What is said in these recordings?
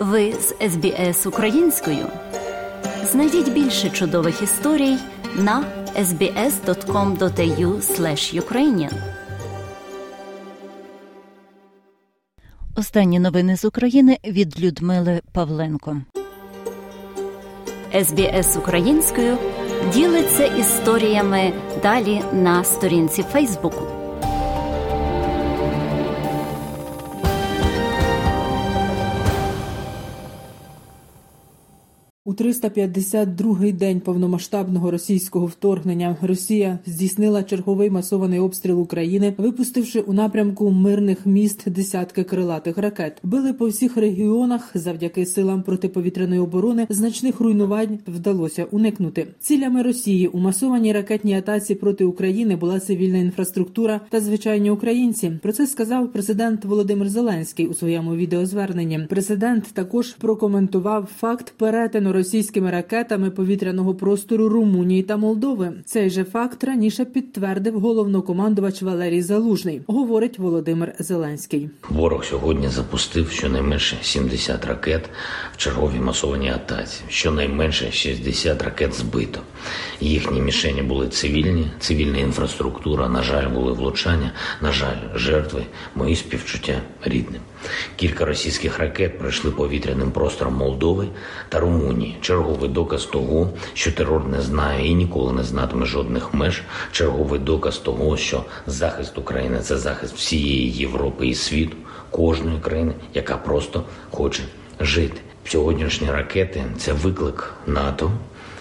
Ви з СБС українською. Знайдіть більше чудових історій на sbs.com.au ukrainian Останні новини з України від Людмили Павленко. СБС українською ділиться історіями далі на сторінці Фейсбуку. У 352-й день повномасштабного російського вторгнення Росія здійснила черговий масований обстріл України, випустивши у напрямку мирних міст десятки крилатих ракет. Били по всіх регіонах завдяки силам протиповітряної оборони. Значних руйнувань вдалося уникнути. Цілями Росії у масованій ракетній атаці проти України була цивільна інфраструктура та звичайні українці. Про це сказав президент Володимир Зеленський у своєму відеозверненні. Президент також прокоментував факт перетину російськими ракетами повітряного простору Румунії та Молдови. Цей же факт раніше підтвердив головнокомандувач Валерій Залужний, говорить Володимир Зеленський. Ворог сьогодні запустив щонайменше 70 ракет в черговій масованій атаці. Щонайменше 60 ракет збито. Їхні мішені були цивільні, цивільна інфраструктура. На жаль, були влучання. На жаль, жертви, мої співчуття рідним. Кілька російських ракет пройшли повітряним простором Молдови та Румунії. Черговий доказ того, що терор не знає і ніколи не знатиме жодних меж. Черговий доказ того, що захист України це захист всієї Європи і світу, кожної країни, яка просто хоче жити. Сьогоднішні ракети це виклик НАТО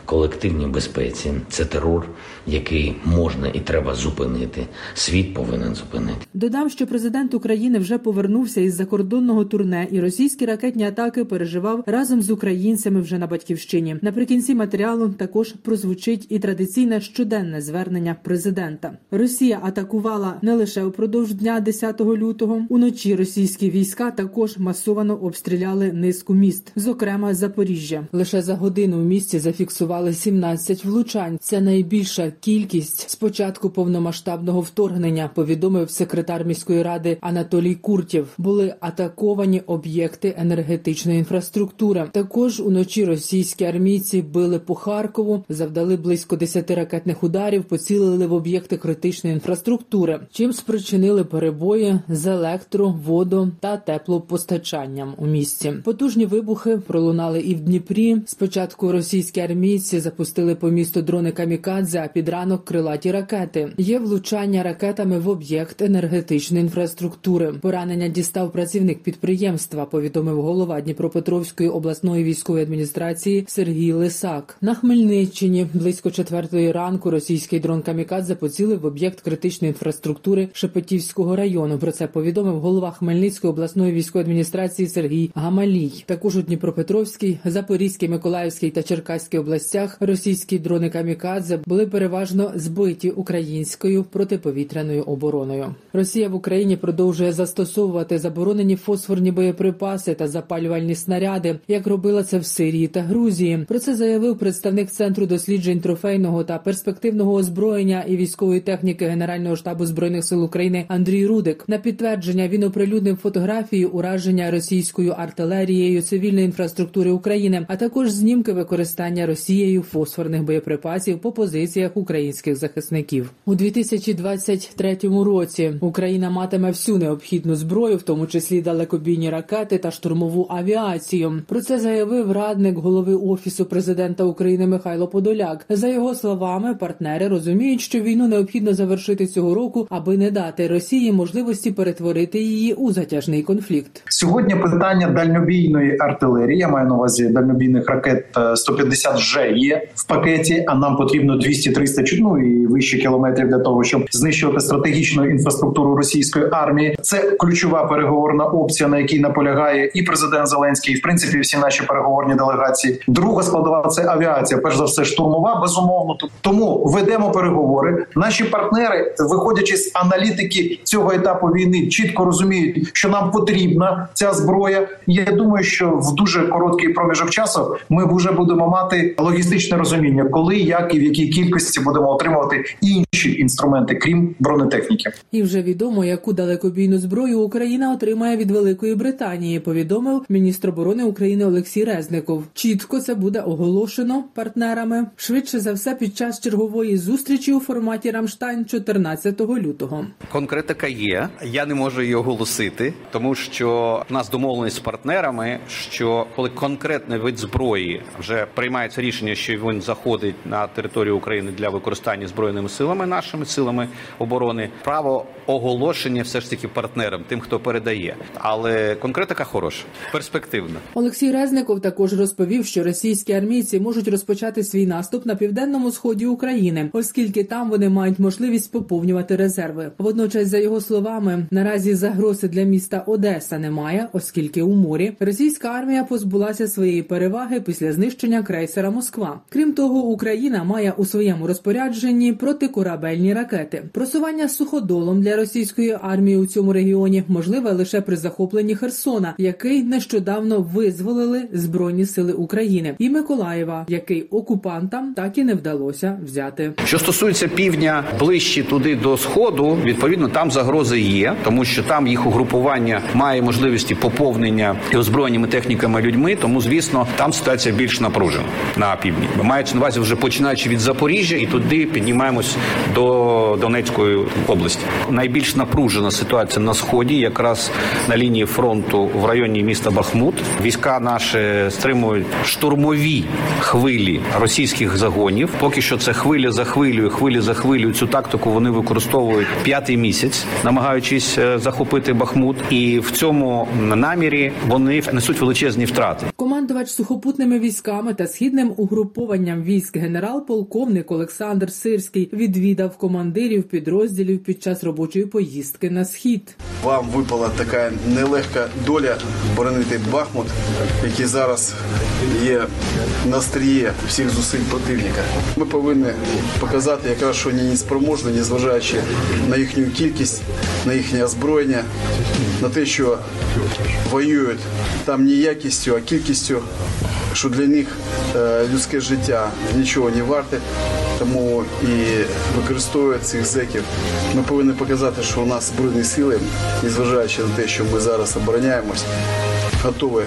колективній безпеці. Це терор, який можна і треба зупинити. Світ повинен зупинити. Додам, що президент України вже повернувся із закордонного турне, і російські ракетні атаки переживав разом з українцями вже на батьківщині. Наприкінці матеріалу також прозвучить і традиційне щоденне звернення президента. Росія атакувала не лише упродовж дня 10 лютого. Уночі російські війська також масовано обстріляли низку міст, зокрема Запоріжжя. Лише за годину в місті зафіксували зафіксували 17 влучань. Це найбільша кількість з початку повномасштабного вторгнення. Повідомив секретар міської ради Анатолій Куртєв. Були атаковані об'єкти енергетичної інфраструктури. Також уночі російські армійці били по Харкову, завдали близько 10 ракетних ударів, поцілили в об'єкти критичної інфраструктури, чим спричинили перебої з електро, водо та теплопостачанням у місті. Потужні вибухи пролунали і в Дніпрі. Спочатку російські армійці Російці запустили по місту дрони камікадзе, а під ранок крилаті ракети. Є влучання ракетами в об'єкт енергетичної інфраструктури. Поранення дістав працівник підприємства. Повідомив голова Дніпропетровської обласної військової адміністрації Сергій Лисак. На Хмельниччині близько четвертої ранку російський дрон камікадзе поцілив в об'єкт критичної інфраструктури Шепетівського району. Про це повідомив голова Хмельницької обласної військової адміністрації Сергій Гамалій. Також у Дніпропетровській, Запорізькій, Миколаївській та Черкаській областях областях російські дрони камікадзе були переважно збиті українською протиповітряною обороною. Росія в Україні продовжує застосовувати заборонені фосфорні боєприпаси та запалювальні снаряди, як робила це в Сирії та Грузії. Про це заявив представник центру досліджень трофейного та перспективного озброєння і військової техніки Генерального штабу збройних сил України Андрій Рудик. На підтвердження він оприлюднив фотографії ураження російською артилерією цивільної інфраструктури України, а також знімки використання Росією армією фосфорних боєприпасів по позиціях українських захисників у 2023 році. Україна матиме всю необхідну зброю, в тому числі далекобійні ракети та штурмову авіацію. Про це заявив радник голови офісу президента України Михайло Подоляк. За його словами, партнери розуміють, що війну необхідно завершити цього року, аби не дати Росії можливості перетворити її у затяжний конфлікт. Сьогодні питання дальнобійної артилерії я маю на увазі дальнобійних ракет 150 е, Ж є в пакеті, а нам потрібно 200-300 ну і вище кілометрів для того, щоб знищувати стратегічну інфраструктуру російської армії. Це ключова переговорна опція, на якій наполягає і президент Зеленський, і в принципі всі наші переговорні делегації. Друга складова це авіація. Перш за все, штурмова безумовно. Тому ведемо переговори. Наші партнери, виходячи з аналітики цього етапу війни, чітко розуміють, що нам потрібна ця зброя. Я думаю, що в дуже короткий проміжок часу ми вже будемо мати логічну логістичне розуміння, коли, як і в якій кількості будемо отримувати інші інструменти, крім бронетехніки. І вже відомо, яку далекобійну зброю Україна отримає від Великої Британії. Повідомив міністр оборони України Олексій Резников. Чітко це буде оголошено партнерами швидше за все під час чергової зустрічі у форматі Рамштайн 14 лютого. Конкретика є. Я не можу її оголосити, тому що в нас домовленість з партнерами, що коли конкретний вид зброї вже приймається рішення, що він заходить на територію України для використання збройними силами, нашими силами оборони, право оголошення все ж таки партнерам, тим, хто передає. Але конкретика хороша, перспективна. Олексій Резников також розповів, що російські армійці можуть розпочати свій наступ на південному сході України, оскільки там вони мають можливість поповнювати резерви. Водночас, за його словами, наразі загрози для міста Одеса немає, оскільки у морі російська армія позбулася своєї переваги після знищення крейсера Москва. Крім того, Україна має у своєму розпорядженні протикорабельні ракети. Просування суходолом для російської армії у цьому регіоні можливе лише при захопленні Херсона, який нещодавно визволили збройні сили України, і Миколаєва, який окупантам так і не вдалося взяти. Що стосується півдня ближче туди до сходу, відповідно там загрози є, тому що там їх угрупування має можливості поповнення і озброєннями техніками людьми. Тому звісно, там ситуація більш напружена на півдні. Мається на увазі вже починаючи від Запоріжжя і туди піднімаємось до Донецької області. Найбільш напружена ситуація на сході, якраз на лінії фронту в районі міста Бахмут. Війська наші стримують штурмові хвилі російських загонів. Поки що це хвиля за хвилею, хвилі за хвилею. Цю тактику вони використовують п'ятий місяць, намагаючись е, захопити Бахмут. І в цьому намірі вони несуть величезні втрати. Командувач сухопутними військами та східним угрупованням військ генерал-полковник Олександр Сирський відвідав командирів підрозділів під час робочої поїздки на схід. Вам випала така нелегка доля боронити Бахмут, який зараз є на стрії всіх зусиль противника. Ми повинні показати, якраз що вони не спроможні, незважаючи на їхню кількість, на їхнє озброєння, на те, що воюють там не якістю, а кількістю, що для них е, людське життя нічого не варте. Тому і використовують цих зеків. Ми повинні показати, що у нас збройні сили, незважаючи на те, що ми зараз обороняємось, готові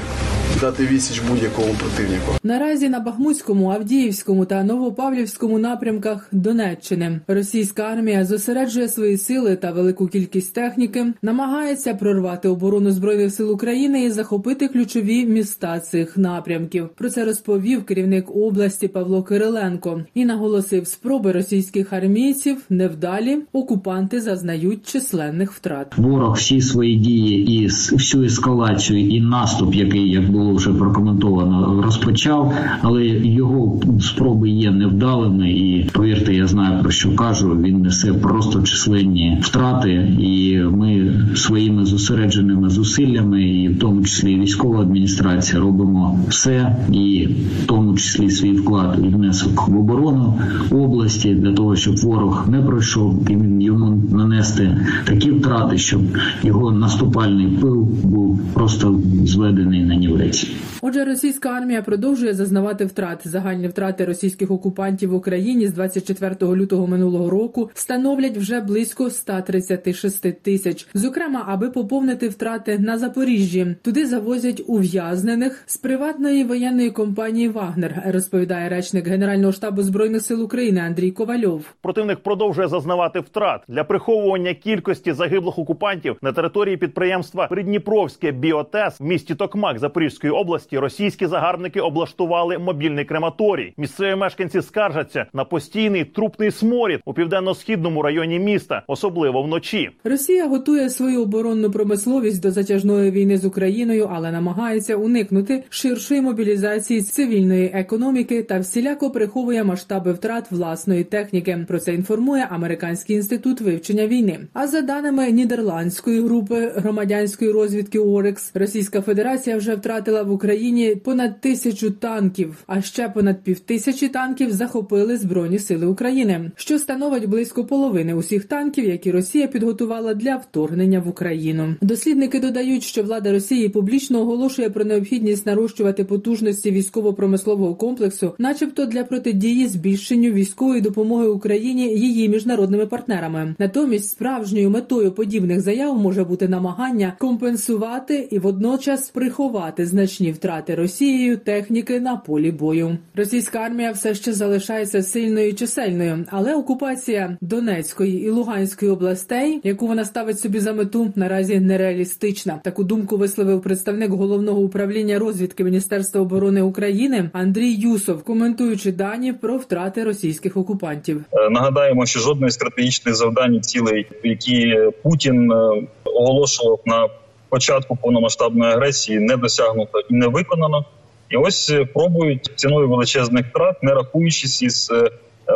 дати відсіч будь-якому противнику. Наразі на Бахмутському, Авдіївському та Новопавлівському напрямках Донеччини російська армія зосереджує свої сили та велику кількість техніки, намагається прорвати оборону збройних сил України і захопити ключові міста цих напрямків. Про це розповів керівник області Павло Кириленко і наголосив, спроби російських армійців невдалі окупанти зазнають численних втрат. Ворог всі свої дії і всю ескалацію і наступ, який як було вже прокоментовано, розпочав, але його спроби є невдалими. І повірте, я знаю про що кажу. Він несе просто численні втрати, і ми своїми зосередженими зусиллями, і в тому числі військова адміністрація, робимо все, і в тому числі свій вклад і внесок в оборону області для того, щоб ворог не пройшов і йому нанести такі втрати, щоб його наступальний пил був просто зведений на нівець. Отже, російська армія продовжує зазнавати втрат. Загальні втрати російських окупантів в Україні з 24 лютого минулого року становлять вже близько 136 тисяч. Зокрема, аби поповнити втрати на Запоріжжі, туди завозять ув'язнених з приватної воєнної компанії Вагнер, розповідає речник Генерального штабу збройних сил України Андрій Ковальов. Противник продовжує зазнавати втрат для приховування кількості загиблих окупантів на території підприємства Придніпровське Біотес в місті Токмак Запорізької області. Російські загарбники облаштували мобільний крематорій. Місцеві мешканці скаржаться на постійний трупний сморід у південно-східному районі міста, особливо вночі. Росія готує свою оборонну промисловість до затяжної війни з Україною, але намагається уникнути ширшої мобілізації цивільної економіки та всіляко приховує масштаби втрат власної техніки. Про це інформує Американський інститут вивчення війни. А за даними нідерландської групи громадянської розвідки Орекс, Російська Федерація вже втратила в Україні понад тисячу танків, а ще понад півтисячі танків захопили збройні сили України, що становить близько половини усіх танків, які Росія підготувала для вторгнення в Україну. Дослідники додають, що влада Росії публічно оголошує про необхідність нарощувати потужності військово-промислового комплексу, начебто для протидії збільшенню військової допомоги Україні її міжнародними партнерами. Натомість справжньою метою подібних заяв може бути намагання компенсувати і водночас приховати значні втрати Росією техніки на полі бою. Російська армія все ще залишається сильною і чисельною, але окупація Донецької і Луганської областей, яку вона ставить собі за мету, наразі нереалістична. Таку думку висловив представник головного управління розвідки Міністерства оборони України Андрій Юсов, коментуючи дані про втрати російських окупантів. Е, Нагадаємо, що жодної стратегічних завдань цілей, які Путін е, оголошував на початку повномасштабної агресії, не досягнуто і не виконано. І ось е, пробують ціною величезних втрат, не рахуючись із е,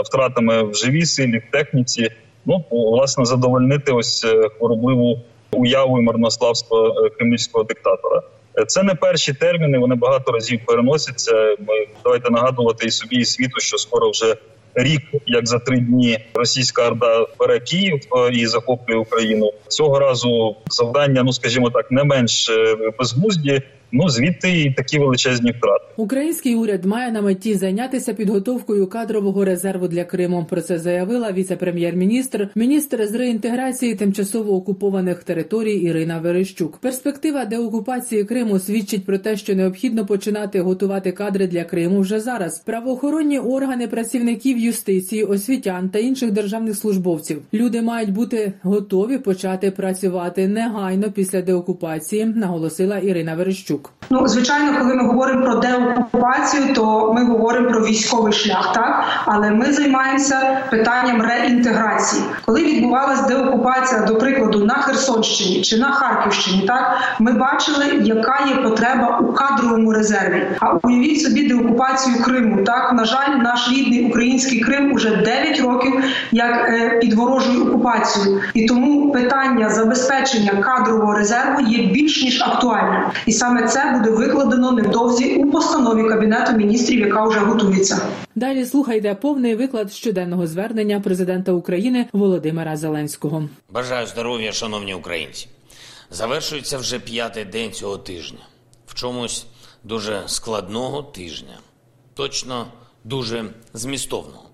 втратами в живій силі, в техніці. Ну власне задовольнити ось е, хворобливу уяву і марнославство кремлівського диктатора. Це не перші терміни. Вони багато разів переносяться. Ми давайте нагадувати і собі, і світу, що скоро вже рік, як за три дні, російська орда бере Київ е, і захоплює Україну. Цього разу завдання, ну скажімо так, не менш е, безглузді. Ну звідти і такі величезні втрати. Український уряд має на меті зайнятися підготовкою кадрового резерву для Криму. Про це заявила віце-прем'єр-міністр, міністр з реінтеграції тимчасово окупованих територій Ірина Верещук. Перспектива деокупації Криму свідчить про те, що необхідно починати готувати кадри для Криму вже зараз. Правоохоронні органи працівників юстиції, освітян та інших державних службовців. Люди мають бути готові почати працювати негайно після деокупації, наголосила Ірина Верещук. Ну, звичайно, коли ми говоримо про деокупацію, то ми говоримо про військовий шлях, так але ми займаємося питанням реінтеграції. Коли відбувалась деокупація, до прикладу, на Херсонщині чи на Харківщині, так ми бачили, яка є потреба у кадровому резерві. А уявіть собі деокупацію Криму. Так на жаль, наш рідний український Крим уже 9 років як е, під ворожою окупацією, і тому питання забезпечення кадрового резерву є більш ніж актуальним, і саме це буде викладено невдовзі у постанові кабінету міністрів, яка вже готується. Далі слухайте повний виклад щоденного звернення президента України Володимира Зеленського. Бажаю здоров'я, шановні українці. Завершується вже п'ятий день цього тижня. В чомусь дуже складного тижня, точно дуже змістовного.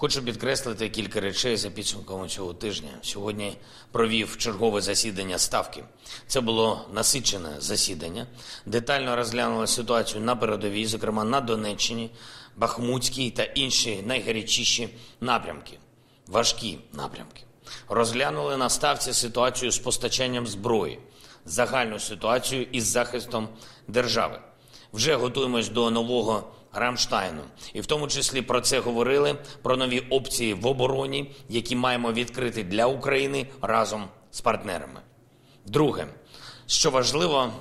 Хочу підкреслити кілька речей за підсумками цього тижня. Сьогодні провів чергове засідання ставки. Це було насичене засідання. Детально розглянули ситуацію на передовій, зокрема на Донеччині, Бахмутській та інші найгарячіші напрямки, важкі напрямки. Розглянули на ставці ситуацію з постачанням зброї, загальну ситуацію із захистом держави. Вже готуємось до нового Рамштайну, і в тому числі про це говорили про нові опції в обороні, які маємо відкрити для України разом з партнерами. Друге, що важливо,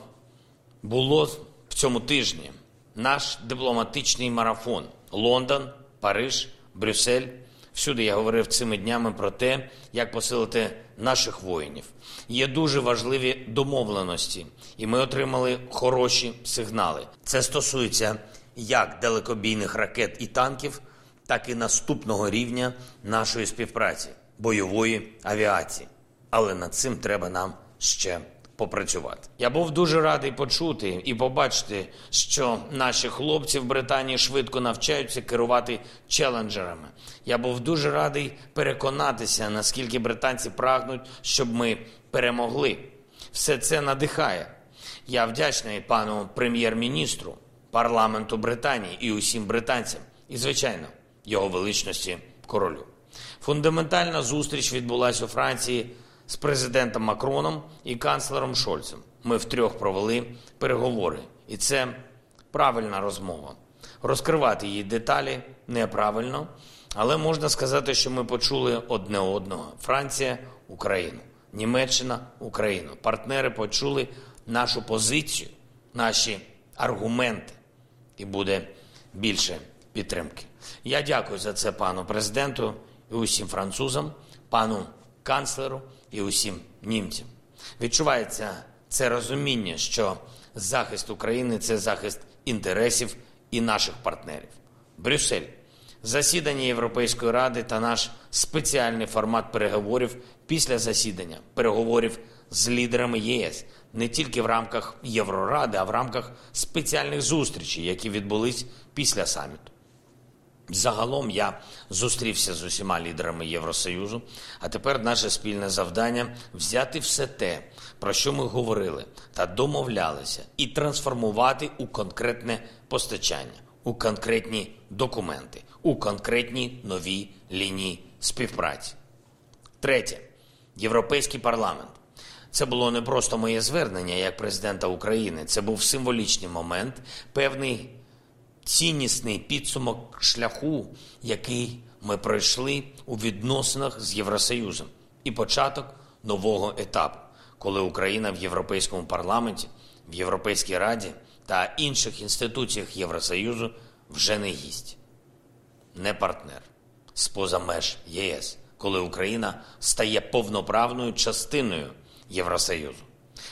було в цьому тижні наш дипломатичний марафон: Лондон, Париж, Брюссель. Всюди я говорив цими днями про те, як посилити наших воїнів. Є дуже важливі домовленості, і ми отримали хороші сигнали. Це стосується як далекобійних ракет і танків, так і наступного рівня нашої співпраці бойової авіації. Але над цим треба нам ще попрацювати. Я був дуже радий почути і побачити, що наші хлопці в Британії швидко навчаються керувати челенджерами. Я був дуже радий переконатися, наскільки британці прагнуть, щоб ми перемогли. Все це надихає. Я вдячний пану прем'єр-міністру, парламенту Британії і усім британцям, і, звичайно, його величності королю. Фундаментальна зустріч відбулася у Франції з президентом Макроном і канцлером Шольцем. Ми втрьох провели переговори, і це правильна розмова. Розкривати її деталі неправильно, але можна сказати, що ми почули одне одного: Франція, Україну, Німеччина, Україну. Партнери почули нашу позицію, наші аргументи, і буде більше підтримки. Я дякую за це пану президенту і усім французам, пану канцлеру і усім німцям. Відчувається це розуміння, що захист України це захист інтересів і наших партнерів. Брюссель, засідання Європейської ради та наш спеціальний формат переговорів після засідання, переговорів з лідерами ЄС не тільки в рамках Євроради, а в рамках спеціальних зустрічей, які відбулись після саміту. Загалом я зустрівся з усіма лідерами Євросоюзу, а тепер наше спільне завдання взяти все те, про що ми говорили та домовлялися, і трансформувати у конкретне постачання, у конкретні документи, у конкретні нові лінії співпраці. Третє європейський парламент. Це було не просто моє звернення як президента України. Це був символічний момент, певний ціннісний підсумок шляху, який ми пройшли у відносинах з Євросоюзом, і початок нового етапу, коли Україна в Європейському парламенті, в Європейській раді та інших інституціях Євросоюзу вже не гість, не партнер з-поза меж ЄС, коли Україна стає повноправною частиною Євросоюзу.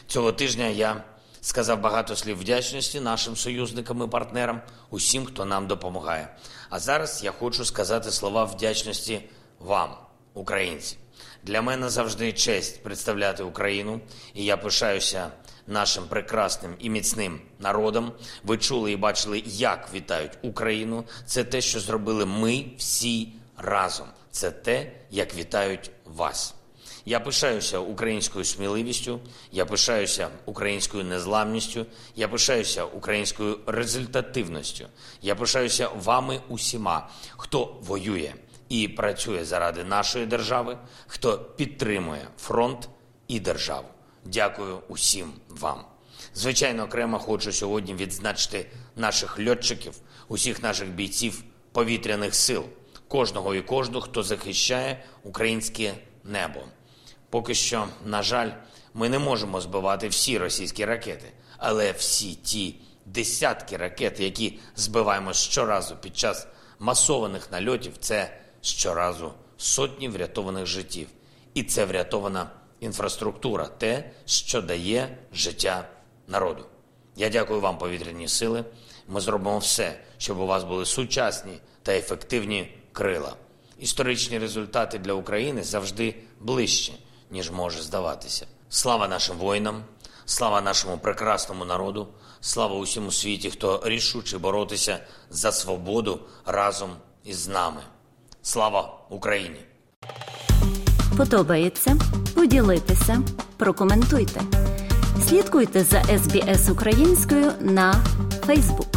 Цього тижня я сказав багато слів вдячності нашим союзникам і партнерам, усім, хто нам допомагає. А зараз я хочу сказати слова вдячності вам, українці. Для мене завжди честь представляти Україну, і я пишаюся нашим прекрасним і міцним народом. Ви чули і бачили, як вітають Україну. Це те, що зробили ми всі разом. Це те, як вітають вас. Я пишаюся українською сміливістю, я пишаюся українською незламністю, я пишаюся українською результативністю. Я пишаюся вами усіма, хто воює і працює заради нашої держави, хто підтримує фронт і державу. Дякую усім вам. Звичайно, окремо хочу сьогодні відзначити наших льотчиків, усіх наших бійців повітряних сил, кожного і кожну, хто захищає українське небо. Поки що, на жаль, ми не можемо збивати всі російські ракети, але всі ті десятки ракет, які збиваємо щоразу під час масованих нальотів, це щоразу сотні врятованих життів. І це врятована інфраструктура, те, що дає життя народу. Я дякую вам, повітряні сили. Ми зробимо все, щоб у вас були сучасні та ефективні крила. Історичні результати для України завжди ближче ніж може здаватися. Слава нашим воїнам, слава нашому прекрасному народу, слава усьому світі, хто рішуче боротися за свободу разом із нами. Слава Україні! Подобається? Поділитися, прокоментуйте. Слідкуйте за СБС українською на Фейсбук.